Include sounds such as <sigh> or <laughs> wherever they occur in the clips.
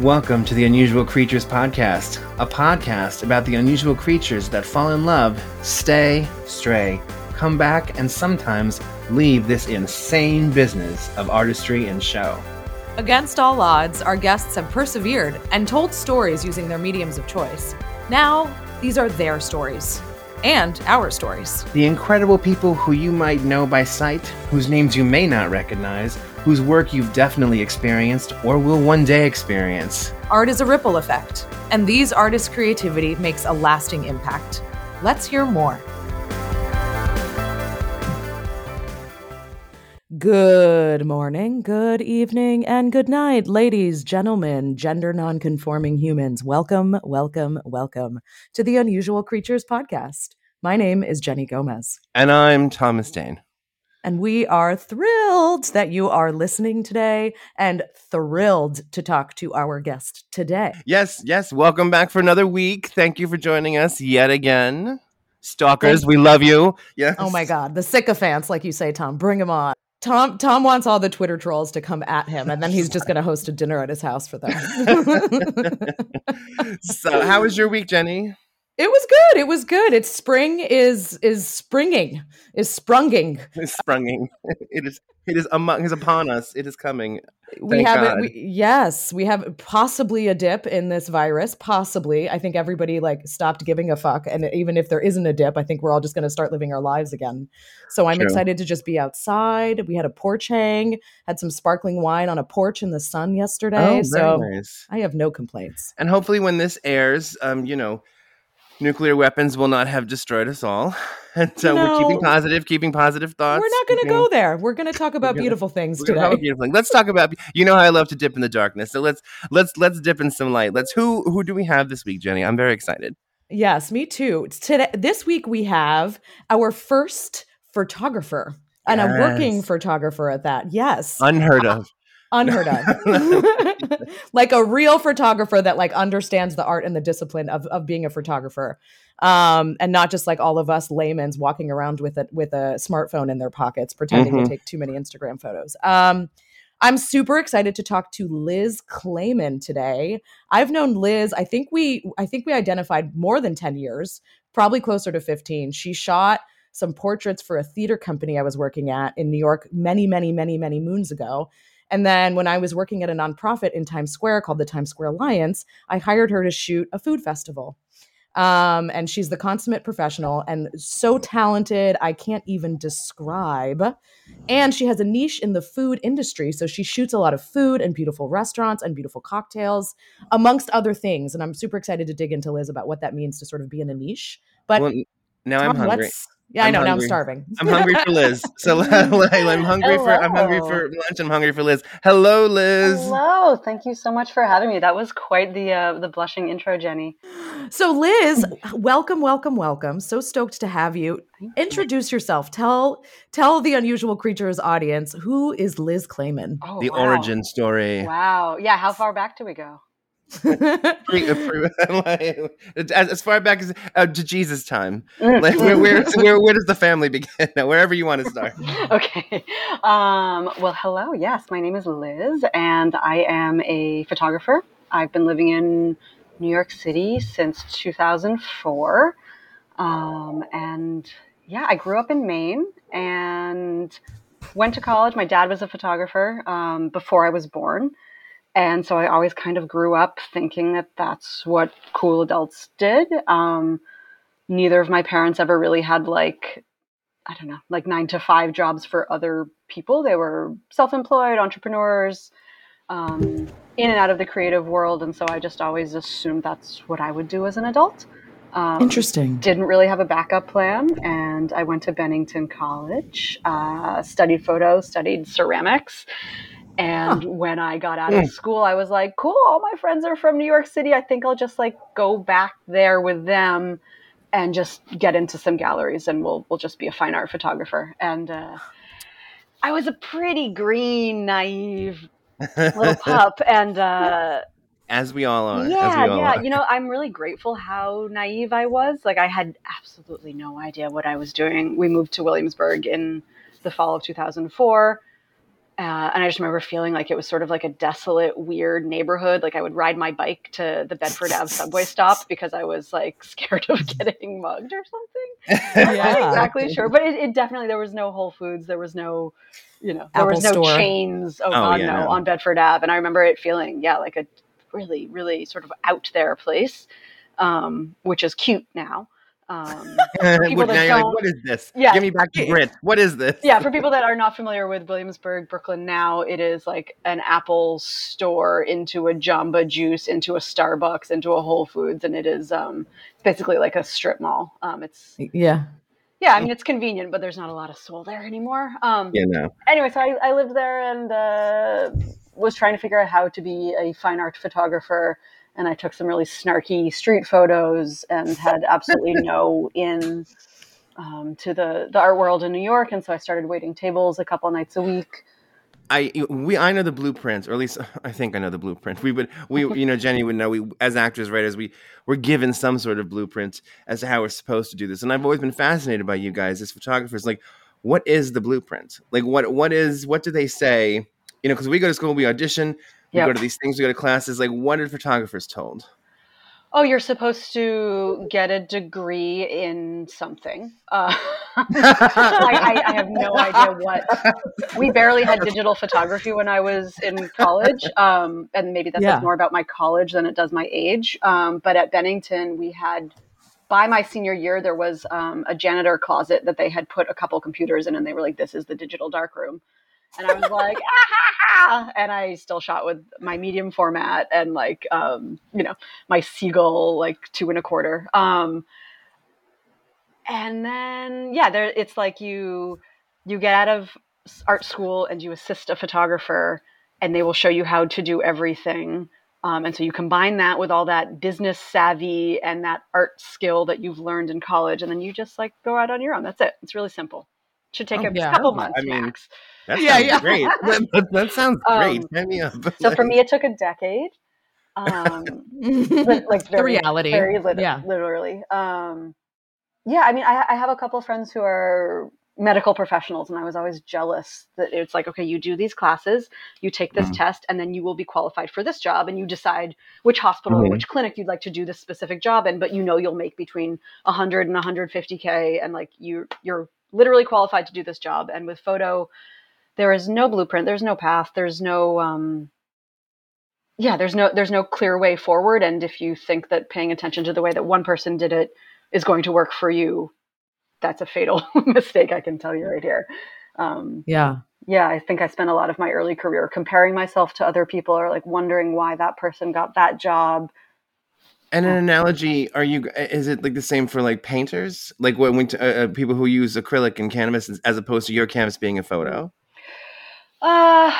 Welcome to the Unusual Creatures Podcast, a podcast about the unusual creatures that fall in love, stay, stray, come back, and sometimes leave this insane business of artistry and show. Against all odds, our guests have persevered and told stories using their mediums of choice. Now, these are their stories and our stories. The incredible people who you might know by sight, whose names you may not recognize, whose work you've definitely experienced or will one day experience. Art is a ripple effect, and these artists' creativity makes a lasting impact. Let's hear more. Good morning, good evening, and good night, ladies, gentlemen, gender nonconforming humans. Welcome, welcome, welcome to the Unusual Creatures podcast. My name is Jenny Gomez. And I'm Thomas Dane. And we are thrilled that you are listening today and thrilled to talk to our guest today. Yes, yes. Welcome back for another week. Thank you for joining us yet again. Stalkers, we love you. Yes. Oh my God. The sycophants, like you say, Tom, bring them on. Tom Tom wants all the Twitter trolls to come at him, and then he's just going to host a dinner at his house for them. <laughs> so, how was your week, Jenny? It was good. It was good. It's spring is is springing is sprunging. It's sprunging. <laughs> It is it is among is upon us. It is coming. we have it. yes, we have possibly a dip in this virus. Possibly, I think everybody like stopped giving a fuck, and even if there isn't a dip, I think we're all just going to start living our lives again. So I'm True. excited to just be outside. We had a porch hang, had some sparkling wine on a porch in the sun yesterday. Oh, so nice. I have no complaints. And hopefully, when this airs, um, you know nuclear weapons will not have destroyed us all. <laughs> And so no, we're keeping positive, keeping positive thoughts. We're not going to go there. We're going to talk about gonna, beautiful things today. Beautiful Let's talk about. You know how I love to dip in the darkness. So let's let's let's dip in some light. Let's who who do we have this week, Jenny? I'm very excited. Yes, me too. Today, this week we have our first photographer and yes. a working photographer at that. Yes, unheard of unheard of. <laughs> Like a real photographer that like understands the art and the discipline of, of being a photographer. Um, and not just like all of us laymen's walking around with it with a smartphone in their pockets pretending mm-hmm. to take too many instagram photos. Um, i'm super excited to talk to liz clayman today. I've known liz i think we i think we identified more than 10 years probably closer to 15 she shot some portraits for a theater company I was working at in New York many, many, many, many moons ago. And then when I was working at a nonprofit in Times Square called the Times Square Alliance, I hired her to shoot a food festival. Um, and she's the consummate professional and so talented, I can't even describe. And she has a niche in the food industry. So she shoots a lot of food and beautiful restaurants and beautiful cocktails, amongst other things. And I'm super excited to dig into Liz about what that means to sort of be in a niche. But well, now Tom, I'm hungry. Yeah, I'm i know. Hungry. Now I'm starving. I'm hungry for Liz. <laughs> So <laughs> I'm hungry Hello. for I'm hungry for lunch. I'm hungry for Liz. Hello, Liz. Hello. Thank you so much for having me. That was quite the uh, the blushing intro, Jenny. So Liz, welcome, welcome, welcome. So stoked to have you. Introduce yourself. Tell tell the unusual creatures audience who is Liz Clayman. Oh, the wow. origin story. Wow. Yeah. How far back do we go? <laughs> as, as, far back as uh, to Jesus time. Mm. Like, where, where, where, where, does the family <laughs> begin? Wherever you want to start. <laughs> okay. Um, well, hello. Yes, my name is Liz, and I am a photographer. I've been living in New York City since 2004. Um, and yeah, I grew up in Maine and went to college. My dad was a photographer um, before I was born. And so I always kind of grew up thinking that that's what cool adults did. Um, neither of my parents ever really had like, I don't know, like nine to five jobs for other people. They were self employed entrepreneurs um, in and out of the creative world. And so I just always assumed that's what I would do as an adult. Um, Interesting. Didn't really have a backup plan. And I went to Bennington College, uh, studied photo, studied ceramics and huh. when I got out of hmm. school, I was like, cool, all my friends are from New York City. I think I'll just like go back there with them and just get into some galleries and we'll we'll just be a fine art photographer. And uh, I was a pretty green, naive little <laughs> pup and uh, as we all are. Yeah, all yeah. Are. You know, I'm really grateful how naive I was. Like I had absolutely no idea what I was doing. We moved to Williamsburg in the fall of 2004 Uh, and I just remember feeling like it was sort of like a desolate, weird neighborhood. Like I would ride my bike to the Bedford Ave subway stop <laughs> because I was like <laughs> scared of getting mugged or something. <laughs> I'm Yeah. not exactly sure, but it, it definitely there was no Whole Foods, there was no, you know, there Apple was no store. chains. Oh, Oh, God, yeah, no, no. on Bedford Ave, and I remember it feeling yeah like a really, really sort of out there place, um, which is cute now. Um, <laughs> people now that you're like, what is this? Yeah. Give me back the Brit. What is this? yeah, for <laughs> people that are not familiar with Williamsburg, Brooklyn now, it is like an Apple store into a Jamba Juice, into a Starbucks, into a Whole Foods, and it is um, basically like a strip mall. Um, it's Yeah. yeah, I mean it's convenient, but there's not a lot of soul there anymore. Um, Yeah, no. Anyway, so I, I lived there and uh, was trying to figure out how to be a fine art photographer. And I took some really snarky street photos and <laughs> had absolutely no in um, to the, the art world in New York. And so I started waiting tables a couple nights a week. I we I know the blueprints, or at least <laughs> I think I know the blueprint. We would we <laughs> you know Jenny would know we as actors writers we we're given some sort of blueprint as to how we're supposed to do this. And I've always been fascinated by you guys as photographers. Like, what is the blueprint? Like, what what is what do they say? You know, because we go to school, we audition, we Yep. go to these things, we go to classes. Like, what are photographers told? Oh, you're supposed to get a degree in something. Uh, <laughs> I, I, I have no idea what. <laughs> We barely had digital photography when I was in college, um, and maybe that Yeah. says more about my college than it does my age. Um, but at Bennington, we had. By my senior year, there was um, a janitor closet that they had put a couple computers in, and they were like, "This is the digital darkroom." And I was like, ah! and I still shot with my medium format and like, um, you know, my Seagull like two and a quarter. Um, and then yeah, there it's like you you get out of art school and you assist a photographer, and they will show you how to do everything. Um, and so you combine that with all that business savvy and that art skill that you've learned in college, and then you just like go out on your own. That's it. It's really simple. Should take Oh, a yeah. couple months I months mean, max. That Yeah, yeah. great. <laughs> That, that- that sounds great. Um, Sign me up. <laughs> So for me, it took a decade. Um, but, <laughs> like the very, reality. very lit- yeah. literally. Um, yeah, I mean, I, I have a couple of friends who are medical professionals, and I was always jealous that it's like, okay, you do these classes, you take this Mhm. test, and then you will be qualified for this job, and you decide which hospital Mhm. or which clinic you'd like to do this specific job in. But you know, you'll make between 100 and 150k, and like you, you're literally qualified to do this job. And with photo, there is no blueprint, there's no path, there's no. Um, yeah there's no there's no clear way forward and if you think that paying attention to the way that one person did it is going to work for you that's a fatal <laughs> mistake i can tell you right here um, Yeah. yeah i think i spent a lot of my early career comparing myself to other people or like wondering why that person got that job And an analogy, are you? Is it like the same for like painters, like when, when uh, uh, people who use acrylic and canvas as- as opposed to your canvas being a photo? uh,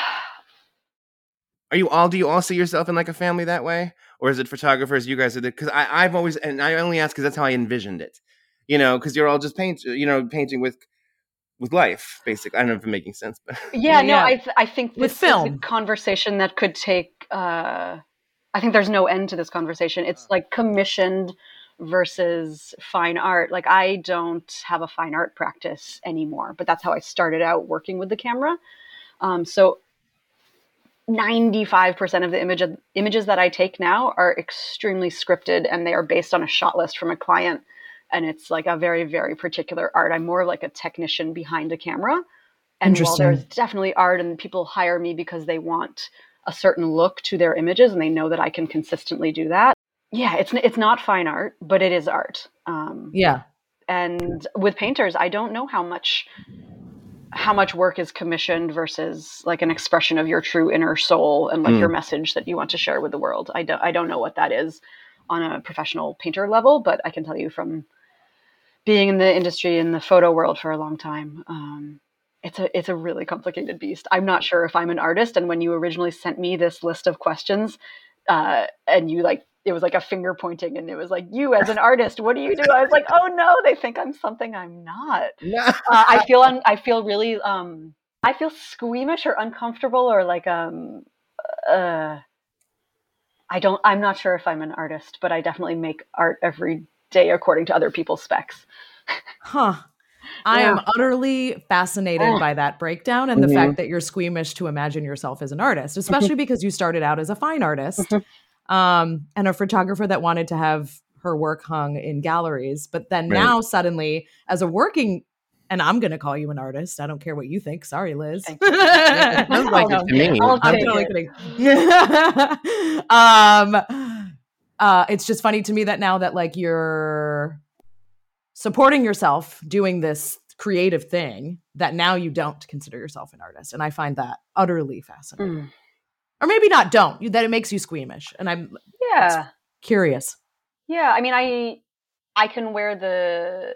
Are you all? Do you all see yourself in like a family that way, or is it photographers? You guys are the because I've always and I only ask because that's how I envisioned it. You know, because you're all just paint, you know, painting with with life, basically. I don't know if I'm making sense, but <laughs> yeah, no I, th- I think With this film. is a conversation that could take uh, i think there's no end to this conversation. It's like commissioned versus fine art. Like i don't have a fine art practice anymore but that's how i started out working with the camera. Um, so 95% of the image images that i take now are extremely scripted and they are based on a shot list from a client and it's like a very very particular art. I'm more like a technician behind a camera. And while there's definitely art and people hire me because they want a certain look to their images and they know that i can consistently do that. Yeah it's it's not fine art but it is art. Um, Yeah. and with painters i don't know how much how much work is commissioned versus like an expression of your true inner soul and like Mm. your message that you want to share with the world. I don't i don't know what that is on a professional painter level but i can tell you from being in the industry in the photo world for a long time um, it's a it's a really complicated beast. I'm not sure if i'm an artist and when you originally sent me this list of questions uh, and you like it was like a finger pointing and it was like you as an <laughs> artist what do you do? I was like oh no they think i'm something i'm not. Uh, i feel un- i feel really um i feel squeamish or uncomfortable or like um uh i don't i'm not sure if i'm an artist but i definitely make art every day according to other people's specs Huh. I Yeah. am utterly fascinated Oh. by that breakdown and the Mhm. fact that you're squeamish to imagine yourself as an artist, especially because you started out as a fine artist Mhm. um, and a photographer that wanted to have her work hung in galleries. But then Right. now, suddenly, as a working, and I'm going to call you an artist. I don't care what you think. Sorry, Liz. <laughs> Sounds like it to me. I'll I'm take totally kidding. <laughs> um, uh, it's just funny to me that now that like you're supporting yourself doing this creative thing, that now you don't consider yourself an artist, and I find that utterly fascinating. Mm. Or maybe not. Don't you, that it makes you squeamish, and I'm Yeah. curious. Yeah, I mean, I I can wear the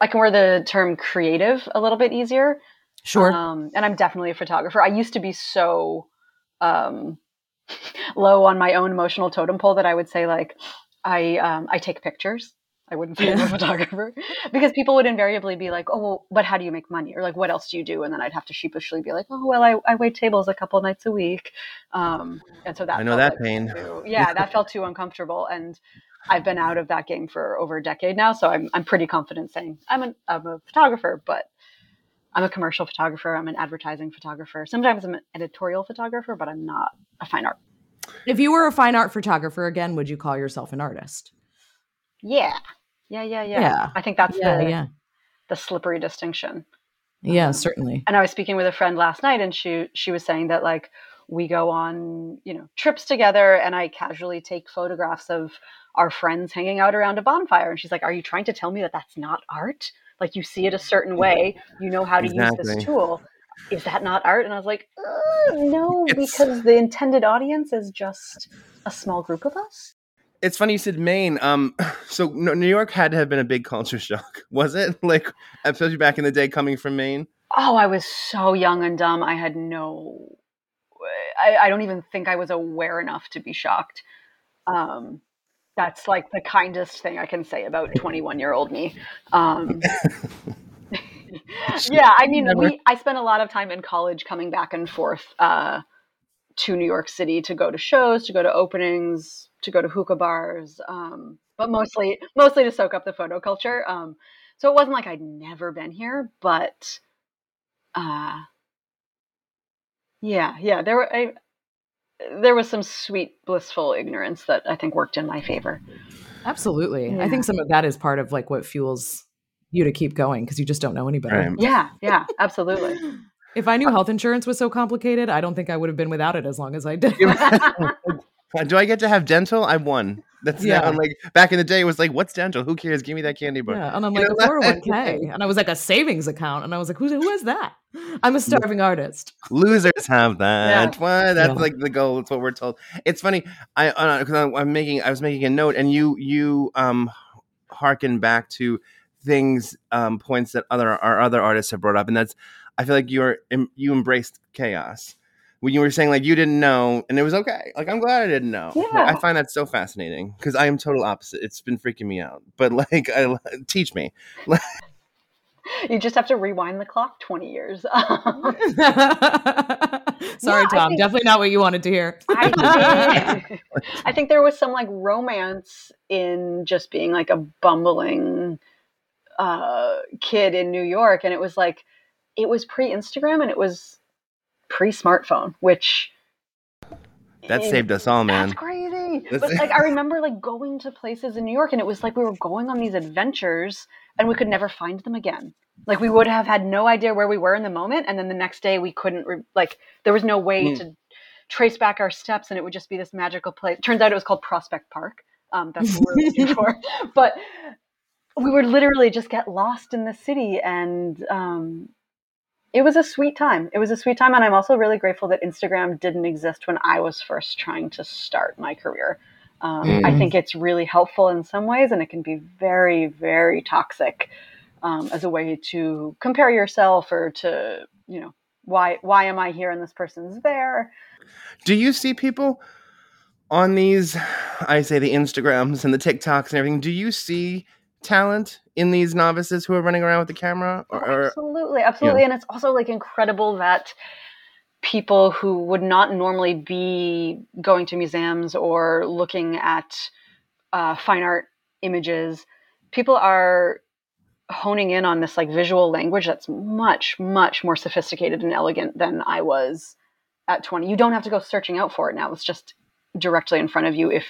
I can wear the term creative a little bit easier. Sure. Um, and I'm definitely a photographer. I used to be so um, low on my own emotional totem pole that I would say like I um, I take pictures. I wouldn't say I'm a <laughs> photographer because people would invariably be like, "Oh, well, but how do you make money?" Or like, "What else do you do?" And then I'd have to sheepishly be like, "Oh, well, I, I wait tables a couple nights a week," um, and so that I know that like pain. too- <laughs> yeah, that felt too uncomfortable, and I've been out of that game for over a decade now, so I'm I'm pretty confident saying I'm an I'm a photographer, but I'm a commercial photographer. I'm an advertising photographer. Sometimes I'm an editorial photographer, but I'm not a fine art. if you were a fine art photographer again, would you call yourself an artist? Yeah, yeah, yeah, yeah. Yeah. I think that's Yeah, the yeah, the slippery distinction. yeah. Um, Certainly. and I was speaking with a friend last night, and she she was saying that like we go on you know trips together, and I casually take photographs of our friends hanging out around a bonfire, and she's like, "Are you trying to tell me that that's not art? Like you see it a certain way, you know how to use this tool." Is that not art? And I was like, uh, no, It's- because the intended audience is just a small group of us. It's funny you said Maine. Um, <sighs> so New York had to have been a big culture <laughs> shock, was it? <laughs> Like, especially back in the day, coming from Maine. Oh, I was so young and dumb. I had no. I, I don't even think I was aware enough to be shocked. Um, that's like the kindest thing I can say about <laughs> 21 year old me. Um, <laughs> yeah, I mean, we, I spent a lot of time in college coming back and forth uh, to New York City to go to shows, to go to openings, to go to hookah bars, um, but mostly mostly to soak up the photo culture. Um, so it wasn't like I'd never been here, but uh, yeah, yeah, there were I, there was some sweet, blissful ignorance that I think worked in my favor. Absolutely. I think some of that is part of like what fuels you to keep going because you just don't know any better. Right. Yeah, yeah, absolutely. <gasps> If I knew health insurance was so complicated, I don't think I would have been without it as long as I did. <laughs> <laughs> Do I get to have dental? I won. That's Yeah. yeah. like back in the day. It was like, what's dental? Who cares? Give me that candy bar. Yeah, and I'm You like know, 401k, <laughs> and I was like a savings account, and I was like, who, who is that? I'm a starving artist. Losers have that. Yeah. What? That's Yeah. like the goal. That's what we're told. It's funny. I uh, cause I'm, I'm making. I was making a note, and you you um harken back to things um points that other our other artists have brought up, and that's I feel like you're you embraced chaos. When you were saying like you didn't know, and it was okay. Like I'm glad I didn't know. Like, Yeah. I find that so fascinating because I am total opposite. It's been freaking me out. But like, I teach me. <laughs> you just have to rewind the clock 20 years. <laughs> <laughs> Sorry, I Tom. think- Definitely not what you wanted to hear. I think, I think there was some like romance in just being like a bumbling uh, kid in New York, and it was like it was pre Instagram and it was pre smartphone, which That is- saved us all, man. That's crazy. That's- But like I remember like going to places in New York, and it was like we were going on these adventures, and we could never find them again. Like we would have had no idea where we were in the moment, and then the next day we couldn't. Re- like there was no way Mm. to trace back our steps, and it would just be this magical place. Turns out it was called Prospect Park. Um, that's what we were looking for, <laughs> but we would literally just get lost in the city, and um, it was a sweet time. It was a sweet time, and I'm also really grateful that Instagram didn't exist when I was first trying to start my career. Um, I Mm. think it's really helpful in some ways, and it can be very, very toxic um, as a way to compare yourself or to, you know, why why am I here and this person's there? Do you see people on these, I say the Instagrams and the TikToks and everything? Do you see talent in these novices who are running around with the camera? Or, or absolutely, absolutely, and it's also like incredible that people who would not normally be going to museums or looking at uh, fine art images, people are honing in on this like visual language that's much much more sophisticated and elegant than I was at 20. You don't have to go searching out for it now. It's just directly in front of you if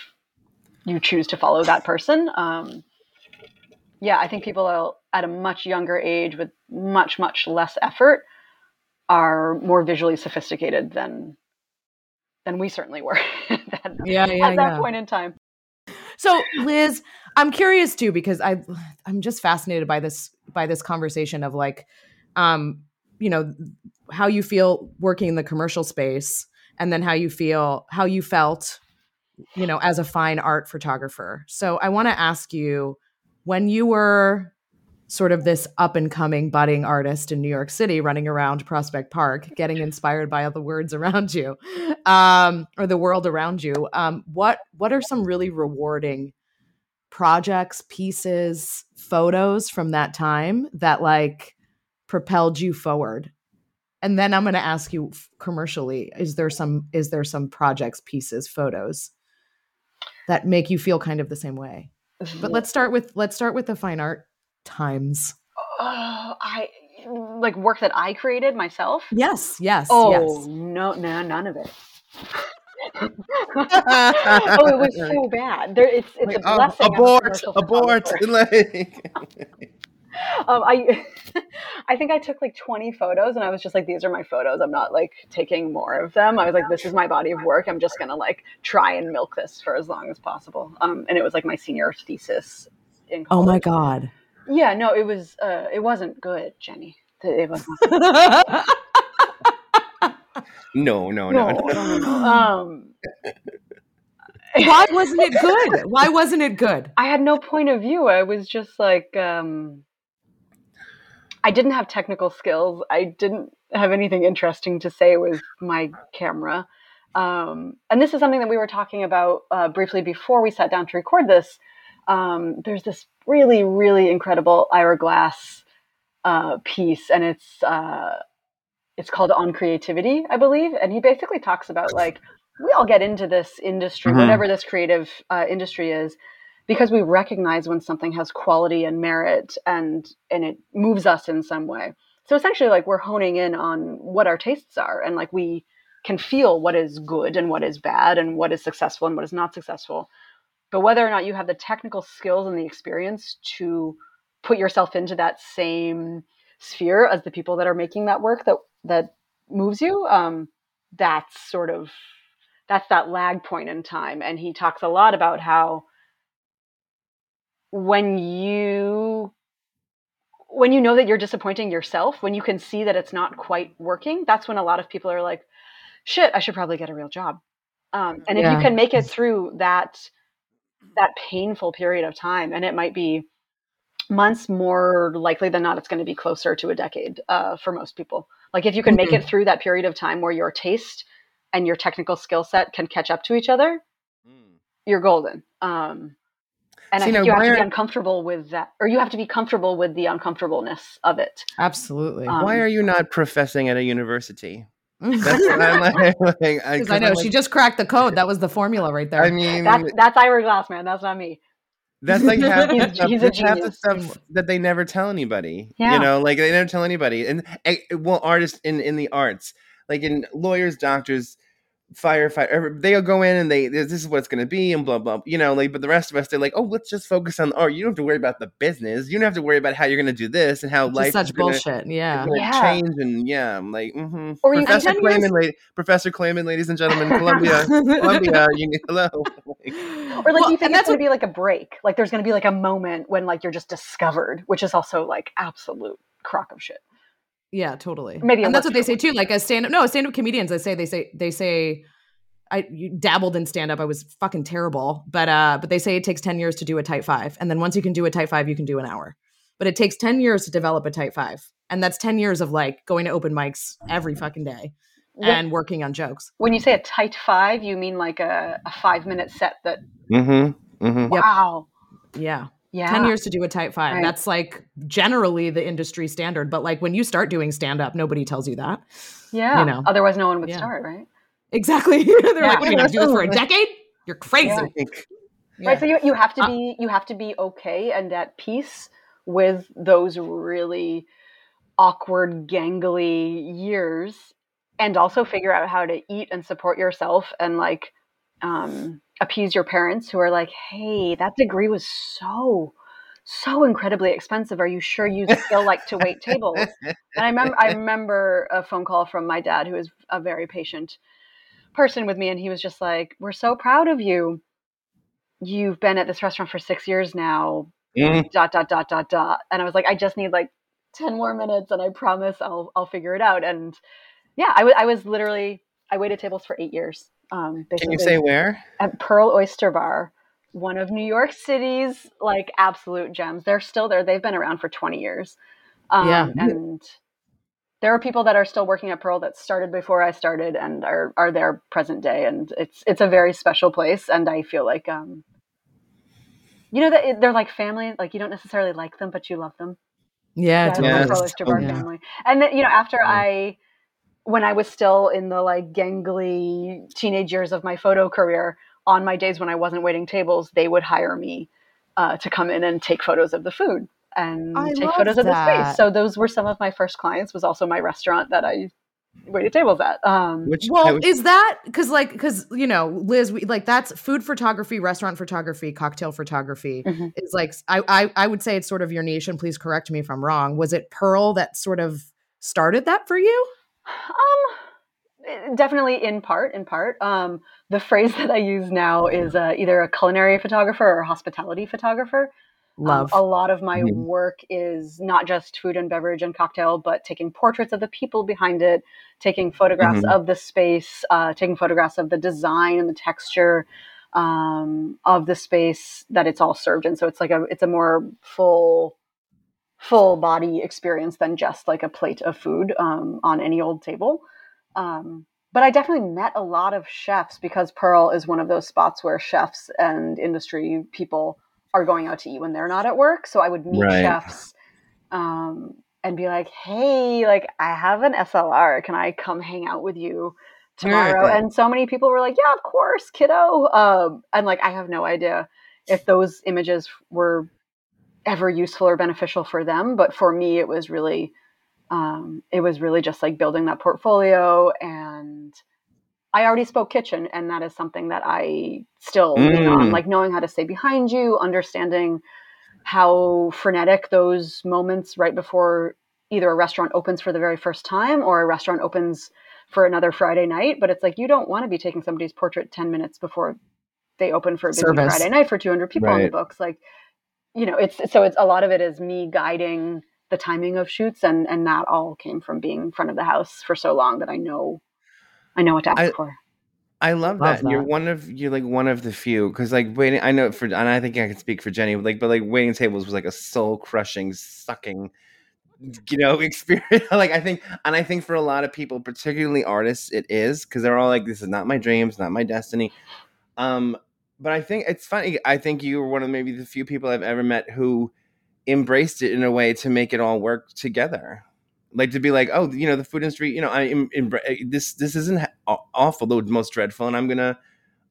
you choose to follow that person. Um, yeah, I think people at a much younger age with much much less effort are more visually sophisticated than than we certainly were <laughs> that, yeah, yeah, at that yeah. point in time. So, Liz, I'm curious too because I I'm just fascinated by this by this conversation of like, um, you know, how you feel working in the commercial space, and then how you feel how you felt, you know, as a fine art photographer. So, I want to ask you when you were sort of this up and coming budding artist in New York City running around Prospect Park, getting inspired by all the words around you um, or the world around you. Um, what what are some really rewarding projects, pieces, photos from that time that like propelled you forward? And then I'm going to ask you commercially: Is there some is there some projects, pieces, photos that make you feel kind of the same way? But let's start with let's start with the fine art times? Oh, I like work that I created myself. Yes, yes. Oh yes. no, no, none of it. <laughs> oh, it was so bad. There, it's it's like, a blessing. abort, abort. <laughs> like. <laughs> um, I <laughs> I think I took like 20 photos and I was just like, these are my photos. I'm not like taking more of them. I was like, this is my body of work. I'm just gonna like try and milk this for as long as possible. Um, and it was like my senior thesis. oh my god. Yeah, no, it was uh, it wasn't good, Jenny. It was <laughs> no, no, no, no. no, no. Um, why wasn't it good? Why wasn't it good? I had no point of view. I was just like, um, I didn't have technical skills. I didn't have anything interesting to say with my camera. Um, and this is something that we were talking about uh, briefly before we sat down to record this. Um, there's this really, really incredible Ira Glass uh, piece, and it's uh, it's called On Creativity, I believe. And he basically talks about like we all get into this industry, mm-hmm. whatever this creative uh, industry is, because we recognize when something has quality and merit, and and it moves us in some way. So essentially, like we're honing in on what our tastes are, and like we can feel what is good and what is bad, and what is successful and what is not successful. But whether or not you have the technical skills and the experience to put yourself into that same sphere as the people that are making that work that that moves you, um, that's sort of that's that lag point in time. And he talks a lot about how when you when you know that you're disappointing yourself, when you can see that it's not quite working, that's when a lot of people are like, "Shit, I should probably get a real job." Um, and if yeah. you can make it through that that painful period of time and it might be months more likely than not it's going to be closer to a decade uh, for most people like if you can mm-hmm. make it mm-hmm. through that period of time where your taste and your technical skill set can catch up to each other mm. you're golden um, and so, I think you, know, you have to be uncomfortable with that, or you have to be comfortable with the uncomfortableness of it. Absolutely. Um, why are you not professing at a university? <laughs> That's what I'm like. <laughs> like I, I know like, she just cracked the code. That was the formula right there. I mean, that's that's Ira Glass, man. That's not me. That's like <laughs> half, he's, the, he's that's half the stuff that they never tell anybody. Yeah. You know, like they never tell anybody. And eh, well, artists in in the arts, like in lawyers, doctors, firefighter they'll go in and they this is what's going to be and blah blah you know like but the rest of us they're like oh let's just focus on the art. You don't have to worry about the business. You don't have to worry about how you're going to do this and how life such is gonna, bullshit yeah. yeah. change and yeah i'm like mm-hmm. or professor Clayman, la- professor Clayman, ladies and gentlemen columbia columbia <laughs> you need hello <laughs> or like well, you think that's going to be like a break? Like there's going to be like a moment when like you're just discovered which is also like absolute crock of shit yeah, totally. Maybe, and that's what they say too. Like as stand up, no, stand up comedians, I say they say they say I dabbled in stand up. I was fucking terrible, but uh, but they say it takes ten years to do a tight five, and then once you can do a tight five, you can do an hour. But it takes ten years to develop a tight five, and that's ten years of like going to open mics every fucking day and working on jokes. When you say a tight five, you mean like a, a five minute set that. Mm-hmm. mm-hmm. Wow. Yeah yeah. 10 years to do a type five. Right. That's like generally the industry standard. But like when you start doing stand up, nobody tells you that. Yeah. You know? Otherwise, no one would yeah. start, right? Exactly. <laughs> They're yeah. like, what are you going to do this for a decade? You're crazy. Yeah. Right. So you, you have to be you have to be okay and at peace with those really awkward, gangly years and also figure out how to eat and support yourself and like um, appease your parents who are like, hey, that degree was so so incredibly expensive. Are you sure you still like to wait tables? And I remember I remember a phone call from my dad, who is a very patient person with me, and he was just like, "We're so proud of you. You've been at this restaurant for six years now." Mm. Dot dot dot dot dot. And I was like, I just need like ten more minutes, and I promise I'll I'll figure it out. And yeah, I, w- I was literally I waited tables for eight years. Um, Can you say where? At Pearl Oyster Bar, one of New York City's like absolute gems. They're still there. They've been around for 20 years. Um, yeah. And there are people that are still working at Pearl that started before I started and are, are there present day. And it's, it's a very special place. And I feel like, um, you know, that they're like family. Like you don't necessarily like them, but you love them. Yeah. yeah yes. Pearl Oyster Bar oh, yeah. family. And then, you know, after yeah. I, when I was still in the like gangly teenage years of my photo career, on my days when I wasn't waiting tables, they would hire me uh, to come in and take photos of the food and I take photos that. of the space. So those were some of my first clients. Was also my restaurant that I waited tables at. Um, Which well, is that because like because you know Liz, we, like that's food photography, restaurant photography, cocktail photography mm-hmm. is like I, I I would say it's sort of your niche. And please correct me if I'm wrong. Was it Pearl that sort of started that for you? Um definitely in part in part um, the phrase that i use now is uh, either a culinary photographer or a hospitality photographer um, love um, a lot of my mm-hmm. work is not just food and beverage and cocktail but taking portraits of the people behind it taking photographs mm-hmm. of the space uh, taking photographs of the design and the texture um, of the space that it's all served in so it's like a it's a more full full body experience than just like a plate of food um, on any old table um, but I definitely met a lot of chefs because Pearl is one of those spots where chefs and industry people are going out to eat when they're not at work. So I would meet right. chefs um, and be like, "Hey, like I have an SLR. Can I come hang out with you tomorrow?" And so many people were like, "Yeah, of course, kiddo." Um, and like I have no idea if those images were ever useful or beneficial for them, but for me, it was really um, it was really just like building that portfolio and i already spoke kitchen and that is something that i still mm. lean on mm. like knowing how to stay behind you understanding how frenetic those moments right before either a restaurant opens for the very first time or a restaurant opens for another friday night but it's like you don't want to be taking somebody's portrait 10 minutes before they open for a busy Service. friday night for 200 people right. on the books like you know it's so it's a lot of it is me guiding the timing of shoots and and that all came from being in front of the house for so long that I know I know what to ask I, for. I love, love that. that. You're one of you're like one of the few because like waiting. I know for and I think I can speak for Jenny. Like, but like waiting tables was like a soul crushing, sucking, you know, <laughs> experience. like I think, and I think for a lot of people, particularly artists, it is because they're all like, "This is not my dreams, not my destiny." Um, but I think it's funny. I think you were one of maybe the few people I've ever met who embraced it in a way to make it all work together. Like to be like oh you know the food industry you know i am eh, this this isn't awful the most dreadful and i'm gonna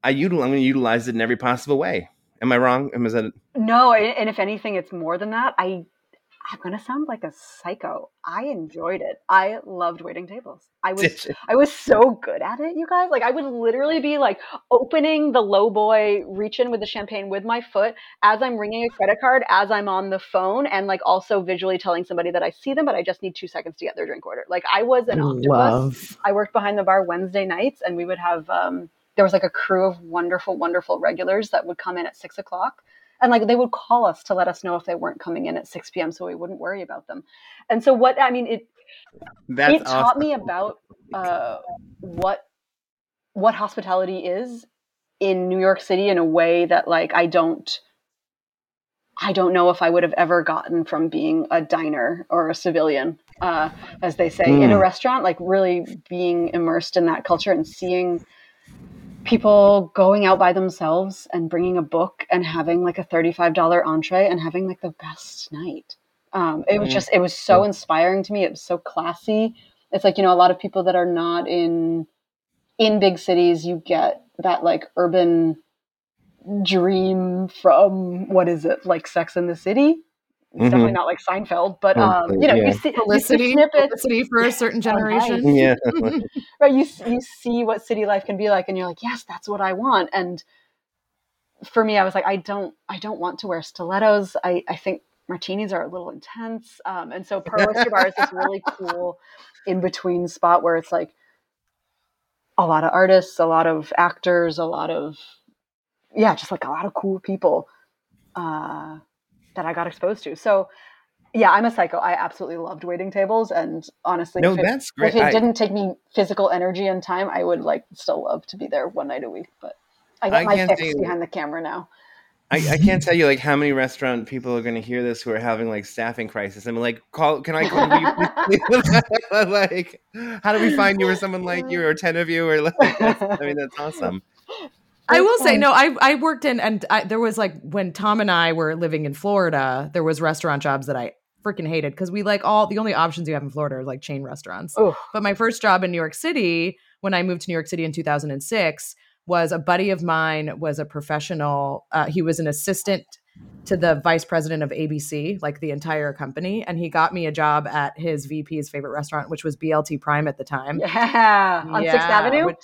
i utilize i'm gonna utilize it in every possible way. Am i wrong? Am I, that no and if anything it's more than that. I I'm gonna sound like a psycho. I enjoyed it. I loved waiting tables. I was I was so good at it, you guys. Like I would literally be like opening the low boy, reach in with the champagne with my foot as I'm ringing a credit card, as I'm on the phone, and like also visually telling somebody that I see them, but I just need two seconds to get their drink order. Like I was an octopus. Love. I worked behind the bar Wednesday nights, and we would have um, there was like a crew of wonderful, wonderful regulars that would come in at six o'clock and like they would call us to let us know if they weren't coming in at 6 p.m. so we wouldn't worry about them. And so what I mean it That's it awesome. taught me about uh, what what hospitality is in New York City in a way that like I don't I don't know if I would have ever gotten from being a diner or a civilian, uh, as they say, mm. in a hmm. restaurant. Like really being immersed in that culture and seeing people going out by themselves and bringing a book and having like a $35 entree and having like the best night. Um, it was mm-hmm. just, it was so inspiring to me. It was so classy. It's like, you know, a lot of people that are not in, in big cities, you get that like urban dream from what is it like sex in the city It's definitely not like Seinfeld, but um, you know, yeah. you see, you see Publicity, snippets, publicity for a certain nice. generation. Yeah. <laughs> <laughs> right? You you see what city life can be like, and you're like, yes, that's what I want. And for me, I was like, I don't, I don't want to wear stilettos. I, I think martinis are a little intense. Um, and so Pearl Oyster Bar is this really <laughs> cool in between spot where it's like a lot of artists, a lot of actors, a lot of yeah, just like a lot of cool people uh, that I got exposed to. So yeah, I'm a psycho. I absolutely loved waiting tables, and honestly, No, if it, that's great. if it I- didn't take me physical energy and time, I would like still love to be there one night a week. But I got I my fix behind the camera now. I, I can't tell you like how many restaurant people are going to hear this who are having like staffing crisis. I'm like, call. Can I call you? <laughs> <laughs> like, how do we find you or someone like you <laughs> or ten of you or like? I mean, that's awesome. I will say no. I I worked in and I, there was like when Tom and I were living in Florida, there was restaurant jobs that I freaking hated because we like all the only options you have in Florida are like chain restaurants. Oh, But my first job in New York City, when I moved to New York City in 2006, was a buddy of mine was a professional. Uh, he was an assistant to the vice president of ABC, like the entire company, and he got me a job at his VP's favorite restaurant, which was BLT Prime at the time. yeah, on Sixth Avenue. which-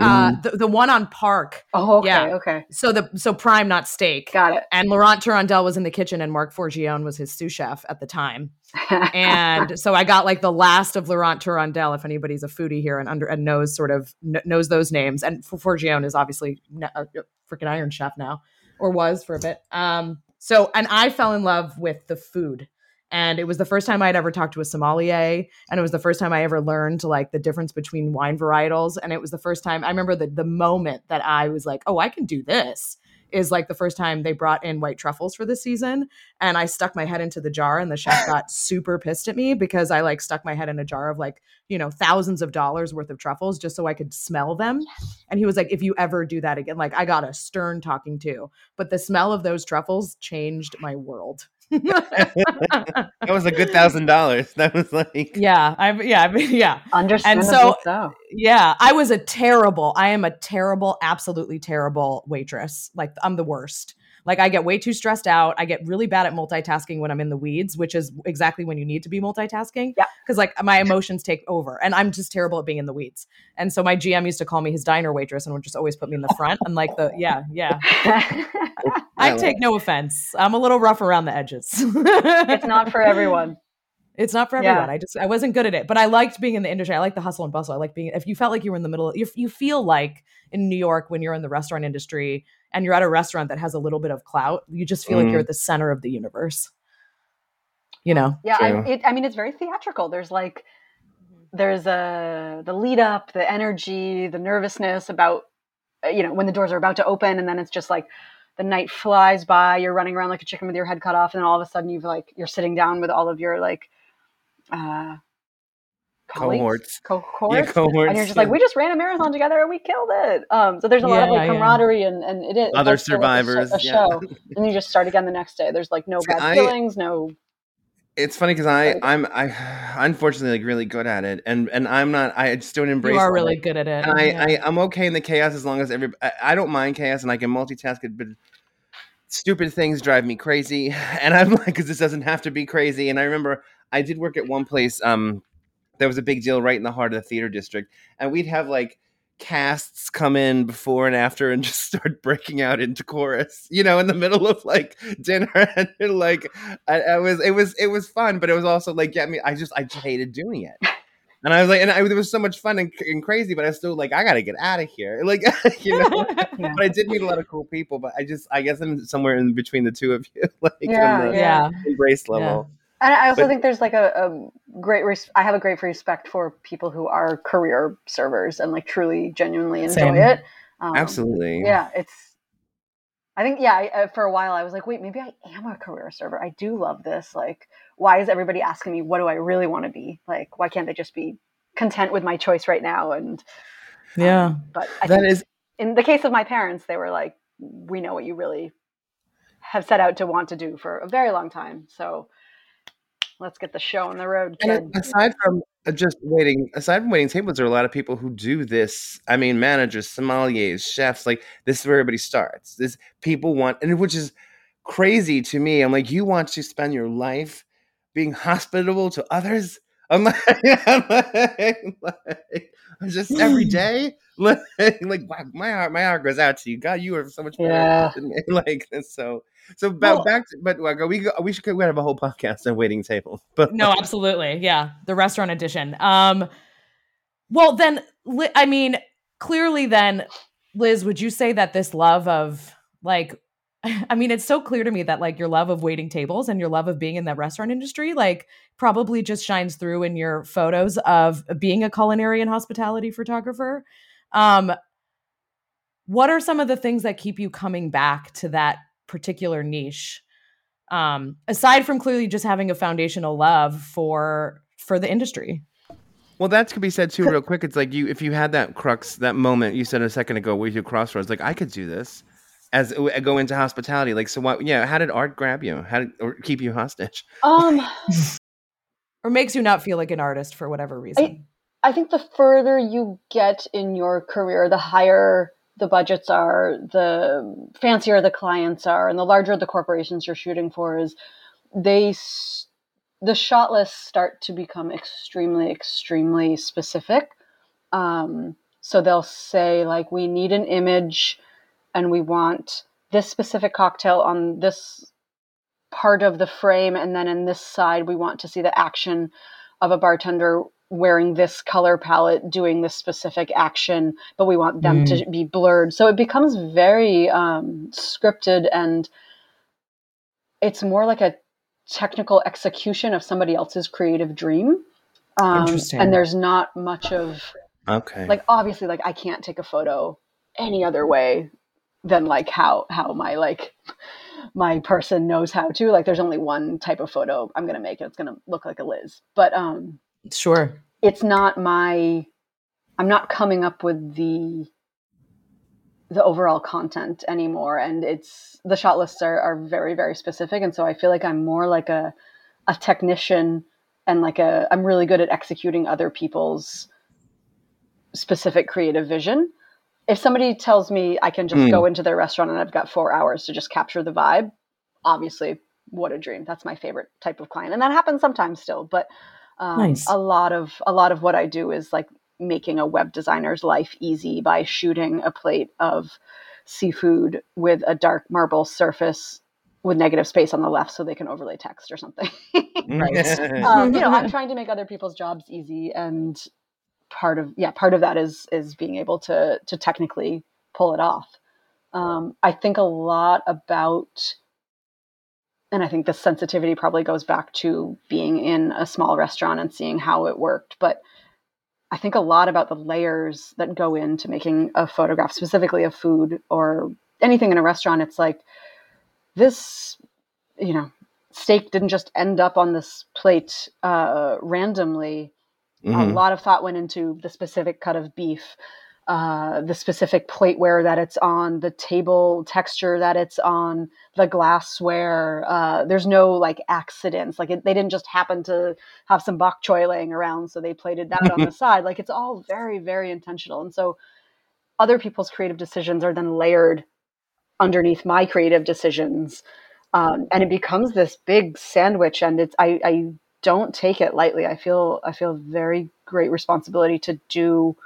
uh, the, the one on Park. oh, okay, yeah. okay, So the so Prime, not steak. got it. And Laurent Tourondel was in the kitchen, and Marc Forgione was his sous chef at the time. And <laughs> so I got like the last of Laurent Tourondel, if anybody's a foodie here and under and knows sort of kn- knows those names. And Forgione is obviously a freaking Iron Chef now, or was for a bit. Um, so and I fell in love with the food. And it was the first time I'd ever talked to a sommelier, and it was the first time I ever learned like the difference between wine varietals. And it was the first time I remember the the moment that I was like, "Oh, I can do this." Is like the first time they brought in white truffles for the season, and I stuck my head into the jar, and the chef <laughs> got super pissed at me because I like stuck my head in a jar of like you know thousands of dollars worth of truffles just so I could smell them. And he was like, "If you ever do that again, like I got a stern talking to." But the smell of those truffles changed my world. That was a good thousand dollars. That was like, <laughs> yeah, I yeah, I mean, yeah. Understandably so- so. Yeah, I was a terrible. I am a terrible, absolutely terrible waitress. Like I'm the worst. Like I get way too stressed out. I get really bad at multitasking when I'm in the weeds, which is exactly when you need to be multitasking. Yeah. Because like my emotions take over, and I'm just terrible at being in the weeds. And so my GM used to call me his diner waitress, and would just always put me in the front. And like the <laughs> yeah, yeah. <laughs> I take no offense. I'm a little rough around the edges. it's not for everyone. It's not for Yeah. everyone. I just I wasn't good at it, but I liked being in the industry. I like the hustle and bustle. I like being if you felt like you were in the middle. If you feel like in New York when you're in the restaurant industry and you're at a restaurant that has a little bit of clout, you just feel like Mm. you're at the center of the universe. You know. Yeah, I, it, I mean, it's very theatrical. There's like, there's a the lead up, the energy, the nervousness about, uh, you know, when the doors are about to open, and then it's just like the night flies by. You're running around like a chicken with your head cut off, and then all of a sudden you've like you're sitting down with all of your like, uh, colleagues? Cohorts. cohorts, Yeah, cohorts. and you're just like, we just ran a marathon together and we killed it. Um, so there's a lot of Yeah, like yeah. camaraderie and and it is Other does feel a sho- survivors, a yeah. show, <laughs> and you just start again the next day. There's like no See, bad I- feelings, no It's funny because I I'm I, unfortunately, like really good at it, and and I'm not. I just don't embrace. You are all really that. good at it. And I, yeah. I, I'm okay in the chaos as long as every. I, I don't mind chaos, and I can multitask it, but stupid things drive me crazy, <laughs> and I'm like, because this doesn't have to be crazy. And I remember I did work at one place. Um, that was a big deal right in the heart of the theater district, and we'd have like casts come in before and after and <laughs> just start breaking out into chorus you know in the middle of like dinner <laughs> and like I, I was it was it was fun but it was also like get me i just i just hated doing it and i was like and I, it was so much fun and, and crazy but i was still like i gotta get out of here <laughs> like you know Yeah. but i did meet a lot of cool people but i just i guess i'm somewhere in between the two of you like Yeah, the yeah. embrace level And I also But- think there's like a, a great, res- I have a great respect for people who are career servers and like truly, genuinely enjoy Same. it. Um, absolutely Yeah, it's, I think, yeah, I, uh, for a while I was like, wait, maybe I am a career server. I do love this. Like, why is everybody asking me, what do I really want to be? Like, why can't they just be content with my choice right now? And, um, yeah. but I that think is in the case of my parents, they were like, we know what you really have set out to want to do for a very long time. So let's get the show on the road, kid. And aside from uh, just waiting, aside from waiting tables, there are a lot of people who do this. I mean, managers, sommeliers, chefs. Like this is where everybody starts. This people want, and which is crazy to me. I'm like, you want to spend your life being hospitable to others? I'm <laughs> like, I'm, like, like, I'm just every <laughs> day, <laughs> like, like my heart, my heart goes out to you. God, you are so much better Yeah. than me. Like, so, <laughs> so back, Well- back to, but we go, we should we have a whole podcast on waiting tables. <laughs> But no, absolutely. Yeah. The restaurant edition. Um, well, then, I mean, clearly, then, Liz, would you say that this love of like, <laughs> I mean, it's so clear to me that like your love of waiting tables and your love of being in the restaurant industry, like, probably just shines through in your photos of being a culinary and hospitality photographer. Um, what are some of the things that keep you coming back to that particular niche? um, aside from clearly just having a foundational love for for the industry. Well, that could be said too, real quick. It's like you, if you had that crux, that moment you said a second ago, with your crossroads, like I could do this, as go into hospitality. Like, so what? Yeah, how did art grab you? How did or keep you hostage? Um, <laughs> Or makes you not feel like an artist for whatever reason. I think the further you get in your career, the higher the budgets are, the fancier the clients are, and the larger the corporations you're shooting for is they the shot lists start to become extremely extremely specific. Um, so they'll say like we need an image and we want this specific cocktail on this part of the frame and then in this side we want to see the action of a bartender wearing this color palette doing this specific action but we want them to be blurred. So it becomes very um, scripted and it's more like a technical execution of somebody else's creative dream um, Interesting. and there's not much of Okay, like obviously like i can't take a photo any other way than like how how my like my person knows how to. Like there's only one type of photo i'm gonna make it's gonna look like a liz. But um Sure. it's not my i'm not coming up with the the overall content anymore and it's the shot lists are, are very very specific and so i feel like i'm more like a a technician and like a i'm really good at executing other people's specific creative vision if somebody tells me i can just Mm. go into their restaurant and i've got four hours to just capture the vibe obviously what a dream that's my favorite type of client and that happens sometimes still but um, Nice. a lot of a lot of what i do is like making a web designer's life easy by shooting a plate of seafood with a dark marble surface with negative space on the left so they can overlay text or something <laughs> Right. <laughs> um, you know i'm <laughs> trying to make other people's jobs easy and part of yeah part of that is is being able to to technically pull it off um, i think a lot about and i think the sensitivity probably goes back to being in a small restaurant and seeing how it worked but i think a lot about the layers that go into making a photograph specifically of food or anything in a restaurant it's like this you know steak didn't just end up on this plate uh, randomly. A Mhm. lot of thought went into the specific cut of beef, uh, the specific plateware that it's on, the table texture that it's on, the glassware. Uh, there's no like accidents. Like it, they didn't just happen to have some bok choy laying around, so they plated that on the <laughs> side. Like it's all very, very intentional. And so other people's creative decisions are then layered underneath my creative decisions um, and it becomes this big sandwich and it's I, I don't take it lightly i feel i feel very great responsibility to do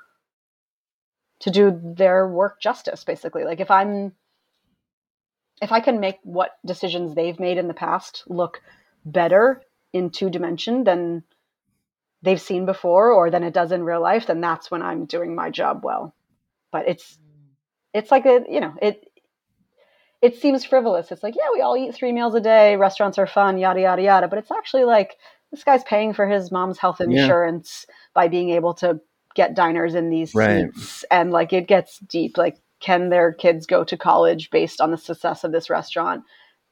to do their work justice basically like if i'm if i can make what decisions they've made in the past look better in two dimension than they've seen before or than it does in real life then that's when i'm doing my job well but it's it's like a you know it it seems frivolous. It's like, yeah, we all eat three meals a day. Restaurants are fun, yada yada yada. But it's actually like this guy's paying for his mom's health Yeah. insurance by being able to get diners in these Right. seats, and like it gets deep. Like, can their kids go to college based on the success of this restaurant?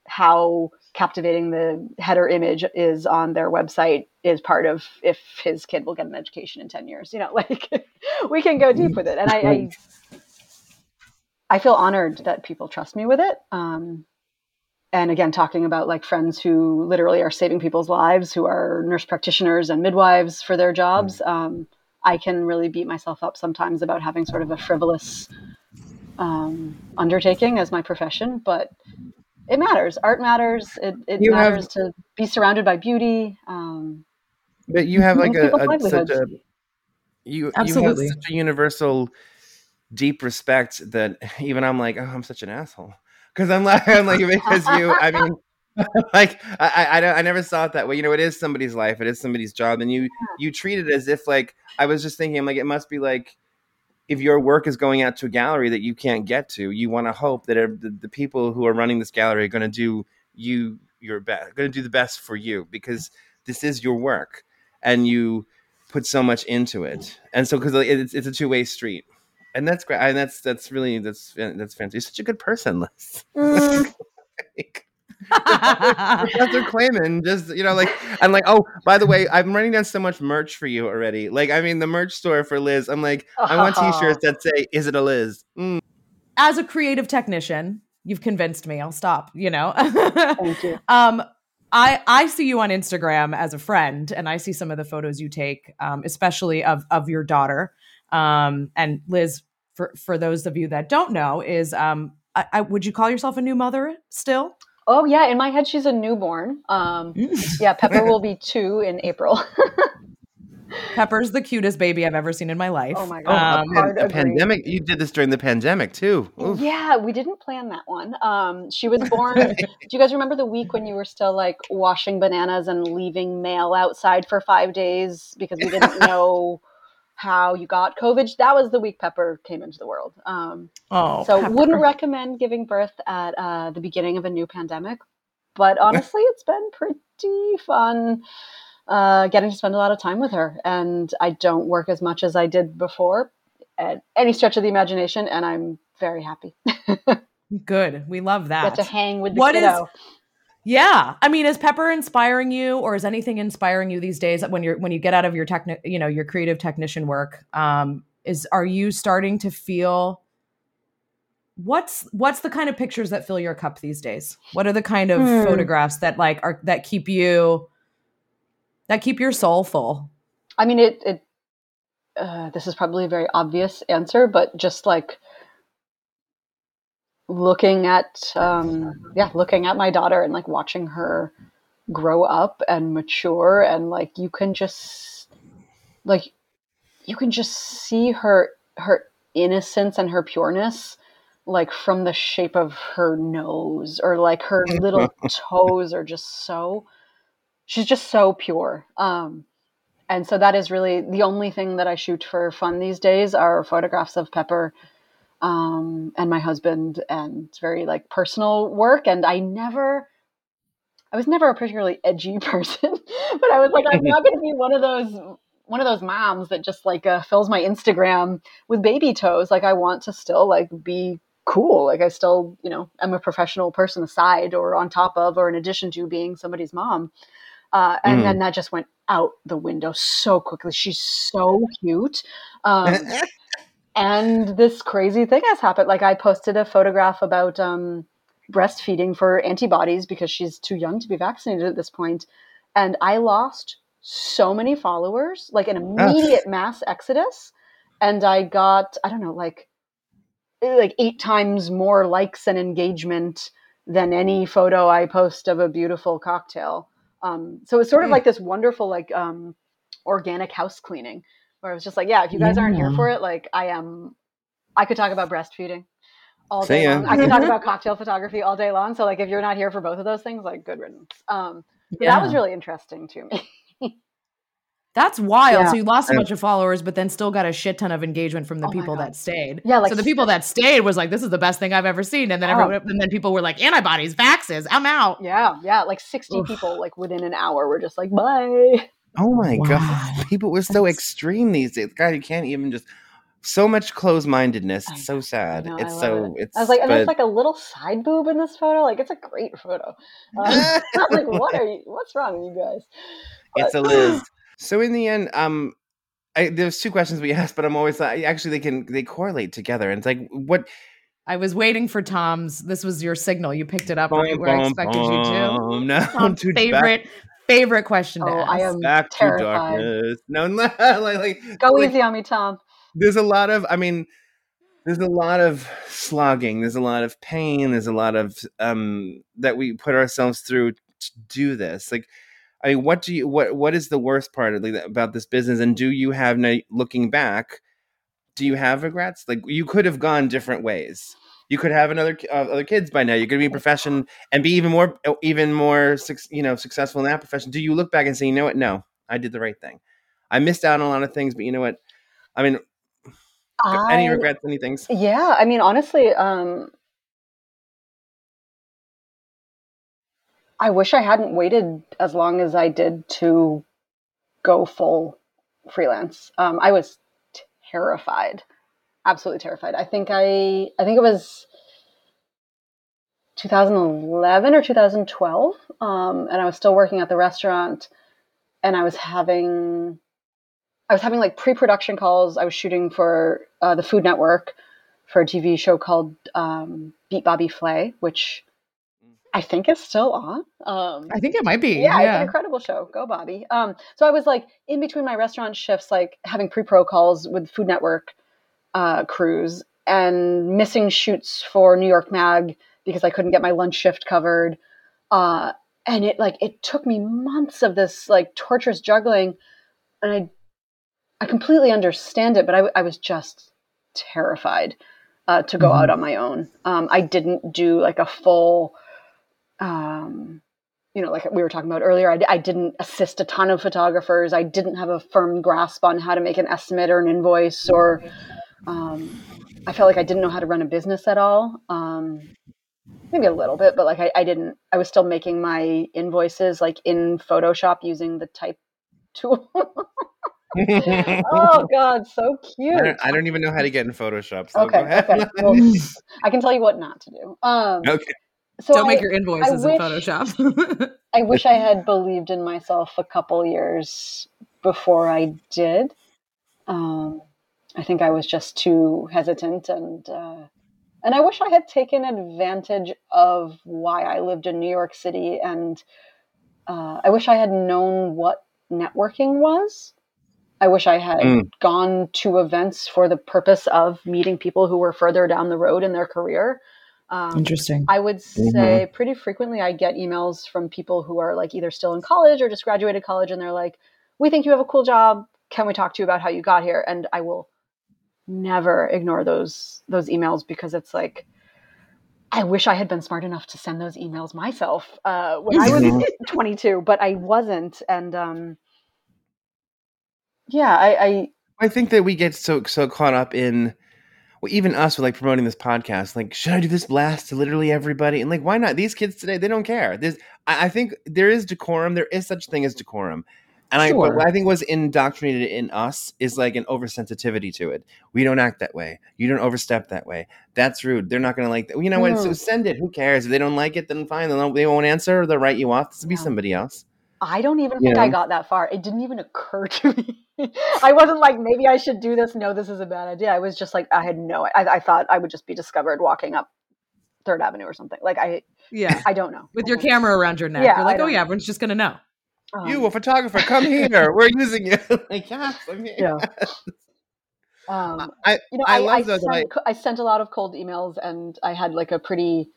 How captivating the header image is on their website is part of if his kid will get an education in ten years. You know, <laughs> like we can go deep with it, and I. I I feel honored that people trust me with it. Um, and again, talking about like friends who literally are saving people's lives, who are nurse practitioners and midwives for their jobs, um, I can really beat myself up sometimes about having sort of a frivolous um, undertaking as my profession. But it matters. Art matters. It, it You have- matters to be surrounded by beauty. Um, But you have like a, a such a you Absolutely. you have such a universal deep respect that even I'm like, oh, I'm such an asshole because I'm like, <laughs> I'm like <laughs> because you. I mean, <laughs> like I, I I never saw it that way. You know, it is somebody's life, it is somebody's job, and you you treat it as if like I was just thinking, I'm like, it must be like. If your work is going out to a gallery that you can't get to, you want to hope that the, the people who are running this gallery are going to do you your best, going to do the best for you because this is your work and you put so much into it and so because it's, it's a two-way street and that's great and that's that's really that's that's fantastic you're such a good person Liz. mm, <laughs> <laughs> Professor Clayman, just you know, like I'm like, oh, by the way, I'm running down so much merch for you already. Like, I mean, the merch store for Liz. I'm like, I want <laughs> T-shirts that say, "Is it a Liz?" Mm. As a creative technician, you've convinced me. I'll stop. You know. thank you. <laughs> um, I I see you on Instagram as a friend, and I see some of the photos you take, um, especially of of your daughter. Um, and Liz, for for those of you that don't know, is um, I, I, would you call yourself a new mother still? Oh yeah, in my head she's a newborn. Um, <laughs> yeah, Pepper will be two in April. <laughs> Pepper's the cutest baby I've ever seen in my life. Oh my God. Um, a, hard pan- a agree. pandemic. You did this during the pandemic too. Oof. yeah, we didn't plan that one. Um, she was born. <laughs> do you guys remember the week when you were still like washing bananas and leaving mail outside for five days because we didn't know how you got COVID? That was the week Pepper came into the world. Um, oh, so Pepper. wouldn't recommend giving birth at uh, the beginning of a new pandemic but honestly it's been pretty fun uh, getting to spend a lot of time with her and i don't work as much as i did before at any stretch of the imagination and i'm very happy <laughs> good. We love that. get to hang with the What is- kiddo Yeah, I mean, is Pepper inspiring you, or is anything inspiring you these days when you're when you get out of your techni- you know, your creative technician work? Um, is are you starting to feel what's what's the kind of pictures that fill your cup these days? What are the kind of Hmm. photographs that like are that keep you that keep your soul full? i mean it, it uh, this is probably a very obvious answer but just like looking at um yeah looking at my daughter and like watching her grow up and mature and like you can just like you can just see her her innocence and her pureness like from the shape of her nose or like her little <laughs> toes are just so she's just so pure um and so that is really the only thing that I shoot for fun these days are photographs of Pepper um, and my husband, and it's very like personal work. And I never, I was never a particularly edgy <laughs> person, but I was like, I'm not going to be one of those one of those moms that just like uh, fills my Instagram with baby toes. Like I want to still like be cool. Like I still, you know, I'm a professional person aside or on top of or in addition to being somebody's mom. Uh, and Mm. then that just went out the window so quickly. She's so cute. Um, <laughs> and this crazy thing has happened. Like I posted a photograph about um, breastfeeding for antibodies because she's too young to be vaccinated at this point, and I lost so many followers, like an immediate mass exodus, and I got I don't know like like eight times more likes and engagement than any photo I post of a beautiful cocktail. Um, so it's sort of Mm. like this wonderful like um, organic house cleaning where I was just like, yeah, if you guys aren't here for it, like I am, I could talk about breastfeeding all day long. I could talk <laughs> about cocktail photography all day long. So like, if you're not here for both of those things, like good riddance. Um, so that was really interesting to me. <laughs> That's wild. Yeah. So you lost a bunch of followers, but then still got a shit ton of engagement from the Oh people that stayed. Yeah, like so the people that stayed was like, "This is the best thing I've ever seen," and then Yeah. everyone, and then people were like, "Antibodies, vaxes, I'm out." yeah, yeah, like 60 Oof. people, like within an hour, were just like, bye. Oh my Wow. god, <laughs> people were so That's- extreme these days. God, you can't even just so much closed-mindedness. It's so sad. know, it's love so it's. I was like, and there's like a little side boob in this photo. Like, it's a great photo. Um, <laughs> I was like, what are you? What's wrong with you guys? it's a Liz. So in the end, um, I, there's two questions we <laughs> asked, but I'm always like, actually they can they correlate together, and it's like what I was waiting for Tom's. This was your signal. You picked it up right Bum, where I bum, expected you to. No, Tom's to favorite favorite question to Oh, ask. I am back, back to terrified. darkness. No, <laughs> no, like, like, Go like, easy on me, Tom. there's a lot of i mean there's a lot of slogging there's a lot of pain there's a lot of um that we put ourselves through to do this like i mean what do you what what is the worst part of, like, about this business and do you have no, looking back do you have regrets like you could have gone different ways you could have another uh, other kids by now. You could be a profession and be even more uh, even more you know successful in that profession. Do you look back and say you know what? No i did the right thing. I missed out on a lot of things but you know what? I mean I, any regrets any things. Yeah i mean honestly um i wish i hadn't waited as long as i did to go full freelance. Um i was terrified absolutely terrified. I think I I think it was 2011 or 2012, um, and I was still working at the restaurant, and I was having I was having like pre-production calls. I was shooting for uh, the Food Network for a TV show called um, Beat Bobby Flay, which I think is still on. Um, I think it might be. Yeah, yeah, it's an incredible show. Go Bobby. Um, so I was like in between my restaurant shifts, like having pre-pro calls with Food Network uh, crews and missing shoots for New York Mag because I couldn't get my lunch shift covered. Uh, and it like it took me months of this like torturous juggling, and I I completely understand it, but I, I was just terrified uh, to go mm-hmm. out on my own. Um, I didn't do like a full, um, you know, like we were talking about earlier. I, I didn't assist a ton of photographers. I didn't have a firm grasp on how to make an estimate or an invoice or um, I felt like I didn't know how to run a business at all. Um, maybe a little bit, but like I, I, didn't. I was still making my invoices like in Photoshop using the type <laughs> tool. oh <laughs> God, so cute. I don't, I don't, even know how to get in Photoshop. So okay, okay. Well, <laughs> I can tell you what not to do. Um, okay. So don't I, make your invoices wish, in Photoshop. I wish I had believed in myself a couple years before I did. Um, I think I was just too hesitant and uh, and I wish I had taken advantage of why I lived in New York City and uh, I wish I had known what networking was. I wish I had mm. gone to events for the purpose of meeting people who were further down the road in their career. Um, Interesting. I would mm-hmm. say mm-hmm. pretty frequently I get emails from people who are like either still in college or just graduated college and they're like, "We think you have a cool job. Can we talk to you about how you got here?" And I will never ignore those those emails because it's like I wish I had been smart enough to send those emails myself uh, when I was mm-hmm. <laughs> 22, but I wasn't. And um, yeah, I, I I think that we get so so caught up in well, even us with like promoting this podcast. Like, should I do this blast to literally everybody? And like, why not? These kids today, they don't care. There's, I, I think there is decorum. There is such thing as decorum. And sure. I, what I think was indoctrinated in us is like an oversensitivity to it. We don't act that way. You don't overstep that way. That's rude. They're not going to like that. You know what? Mm. So send it. Who cares? If they don't like it, then fine. Then they won't answer. Or they'll write you off. This will yeah. be somebody else. I don't even you think know? I got that far. It didn't even occur to me. <laughs> I wasn't like, maybe I should do this. No, this is a bad idea. I was just like, I had no, I, I thought I would just be discovered walking up Third Avenue or something. Like I, yeah, I don't know. With your camera around your neck, yeah, you're like, oh yeah, everyone's just gonna know. Um, you, a photographer, come here. We're <laughs> using you. <laughs> like, yes, I'm here. Yeah. <laughs> Um, I, you know, I, I, I sent, I, I sent a lot of cold emails, and I had like a pretty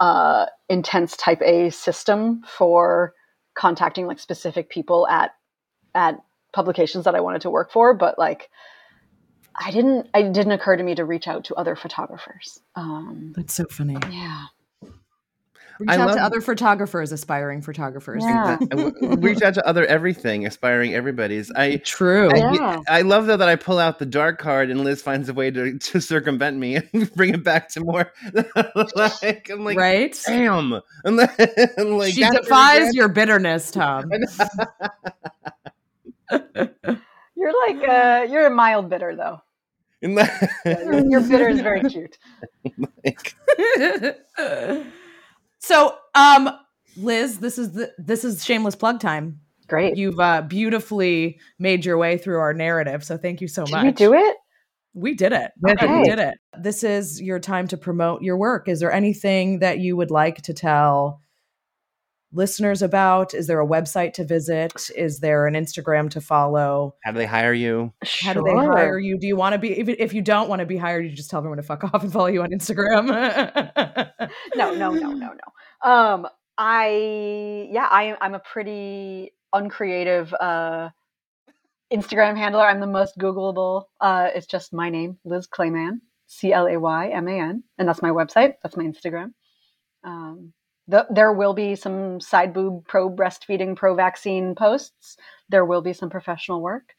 uh, intense Type A system for contacting like specific people at at publications that I wanted to work for. But like, I didn't. It didn't occur to me to reach out to other photographers. Um, That's so funny. Yeah. Reach I out love, to other photographers, aspiring photographers. Yeah. <laughs> reach out to other everything, aspiring everybody's. I true. I, yeah. I love though that I pull out the dark card and Liz finds a way to, to circumvent me and <laughs> bring it back to more. <laughs> like I'm like, right? Damn. I'm like, she defies your bitterness, Tom. you're like uh, you're a mild bitter though. your, your bitter is very cute. So, um, Liz, this is the this is shameless plug time. Great. You've uh, beautifully made your way through our narrative, so thank you so did much. we do it? We did it. Okay. We did it. This is your time to promote your work. Is there anything that you would like to tell listeners about? Is there a website to visit? Is there an Instagram to follow? How do they hire you? How do they hire you? Do you want to be, if, if you don't want to be hired, you just tell everyone to fuck off and follow you on Instagram? <laughs> no, no, no, no, no. Um, I, yeah, I, I'm a pretty uncreative uh, Instagram handler. I'm the most Googleable. Uh, it's just my name, Liz Clayman, C L A Y M A N, and that's my website. That's my Instagram. Um, the, there will be some side boob pro breastfeeding pro vaccine posts. There will be some professional work.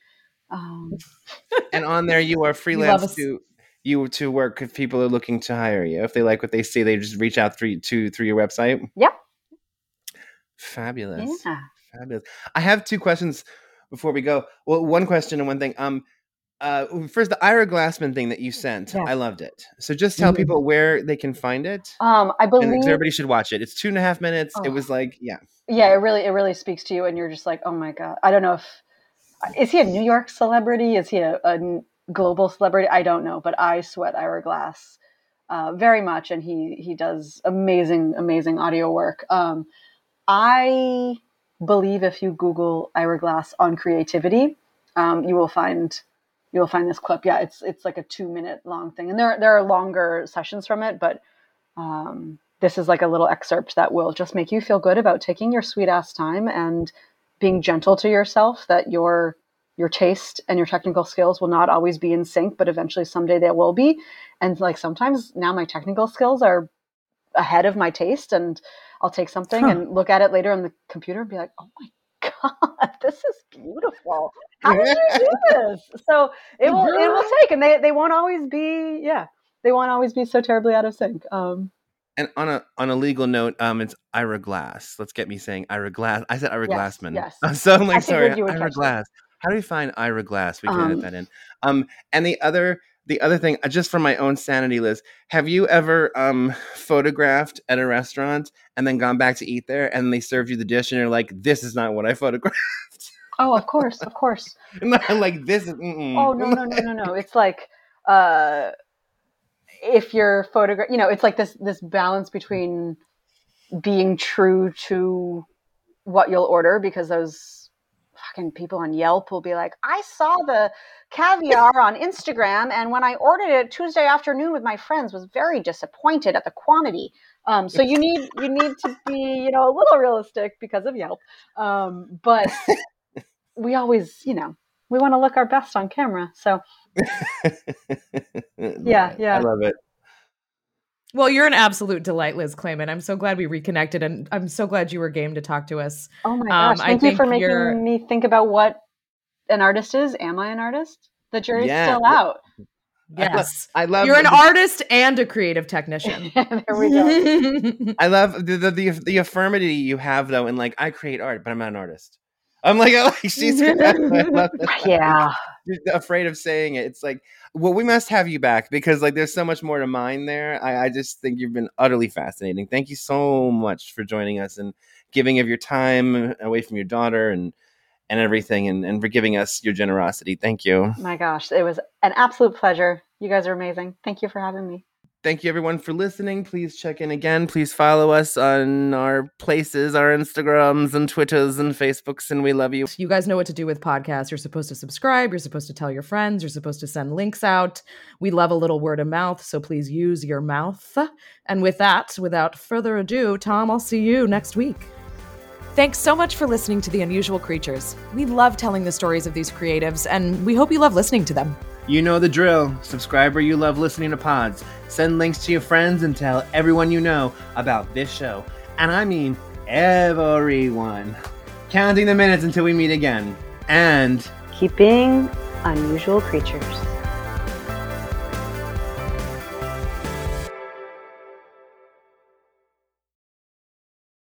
Um, <laughs> and on there, you are <laughs> freelance you to you to work if people are looking to hire you. If they like what they see, they just reach out through to through your website. Yep. Fabulous. Yeah. Fabulous. I have two questions before we go. Well, one question and one thing. Um, uh, first the Ira Glassman thing that you sent, I loved it. So just tell mm-hmm. people where they can find it. Um, I believe everybody should watch it. It's two and a half minutes. Oh. It was like, yeah, yeah, it really, it really speaks to you, and you're just like, oh my god. I don't know if is he a New York celebrity? Is he a, a global celebrity? I don't know, but I sweat Ira Glass uh, very much, and he he does amazing, amazing audio work. Um, I believe if you Google Ira Glass on creativity, um, you will find you'll find this clip. Yeah, it's it's like a two minute long thing, and there there are longer sessions from it, but um, this is like a little excerpt that will just make you feel good about taking your sweet ass time and being gentle to yourself. That your your taste and your technical skills will not always be in sync, but eventually someday they will be. And like sometimes now my technical skills are ahead of my taste, and I'll take something huh. and look at it later on the computer and be like, oh my <laughs> God, this is beautiful. How did you do this? So it will it will take, and they they won't always be yeah they won't always be so terribly out of sync. Um, and on a on a legal note, um, it's Ira Glass. Let's get me saying Ira Glass. I said Ira yes, Glassman. Yes. <laughs> So I'm like, sorry, Ira Glass. How do we find Ira Glass? We can um, edit that in. Um, and the other the other thing, uh, just for my own sanity, Liz, have you ever um, photographed at a restaurant and then gone back to eat there and they served you the dish and you're like, this is not what I <laughs> photographed? Oh, of course, of course. <laughs> like this is. Mm-mm. Oh no no no no no! It's like uh, if you're photograph, you know, it's like this this balance between being true to what you'll order because those fucking people on Yelp will be like, I saw the caviar on Instagram, and when I ordered it Tuesday afternoon with my friends, was very disappointed at the quantity. Um, so you need you need to be you know a little realistic because of Yelp, um, but we always you know we want to look our best on camera. So <laughs> yeah, yeah, I love it. Well, you're an absolute delight, Liz Clayman. I'm so glad we reconnected, and I'm so glad you were game to talk to us. Oh my gosh! Um, Thank you for making me think about what an artist is. Am I an artist? The jury's yeah. still out. Yes, I love. You're an the, artist and a creative technician. <laughs> there we go. <laughs> I love the, the, the the affirmity you have though, and like I create art, but I'm not an artist. I'm like, oh, <laughs> she's <laughs> yeah. afraid of saying it. It's like, well, we must have you back because like there's so much more to mine there. I, I just think you've been utterly fascinating. Thank you so much for joining us and giving of your time away from your daughter and and everything and, and for giving us your generosity. Thank you. My gosh, it was an absolute pleasure. You guys are amazing. Thank you for having me. Thank you everyone for listening. Please check in again. Please follow us on our places, our Instagrams and Twitters and Facebooks, and we love you. You guys know what to do with podcasts. You're supposed to subscribe, you're supposed to tell your friends, you're supposed to send links out. We love a little word of mouth, so please use your mouth. And with that, without further ado, Tom, I'll see you next week. Thanks so much for listening to The Unusual Creatures. We love telling the stories of these creatives, and we hope you love listening to them. You know the drill. Subscribe where you love listening to pods. Send links to your friends and tell everyone you know about this show. And I mean everyone. Counting the minutes until we meet again. And keeping unusual creatures.